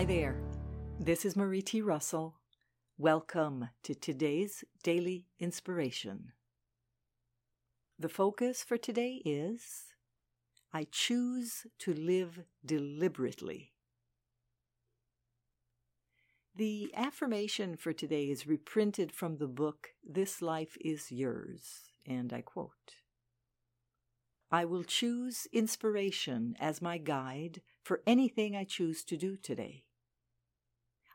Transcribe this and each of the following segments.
Hi there. This is Marie T. Russell. Welcome to today's Daily Inspiration. The focus for today is I choose to live deliberately. The affirmation for today is reprinted from the book This Life is Yours, and I quote I will choose inspiration as my guide for anything I choose to do today.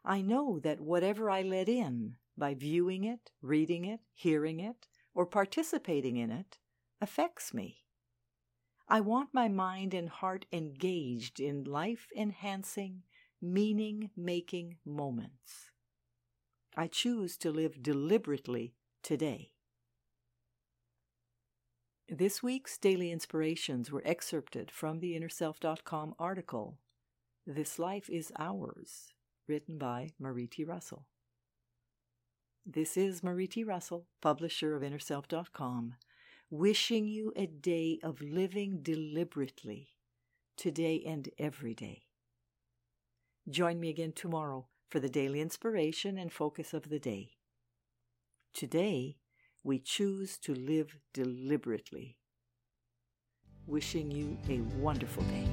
I know that whatever I let in by viewing it, reading it, hearing it, or participating in it affects me. I want my mind and heart engaged in life enhancing, meaning making moments. I choose to live deliberately today. This week's daily inspirations were excerpted from the InnerSelf.com article, This Life is Ours, written by Marie T. Russell. This is Marie T. Russell, publisher of InnerSelf.com, wishing you a day of living deliberately, today and every day. Join me again tomorrow for the daily inspiration and focus of the day. Today, we choose to live deliberately. Wishing you a wonderful day.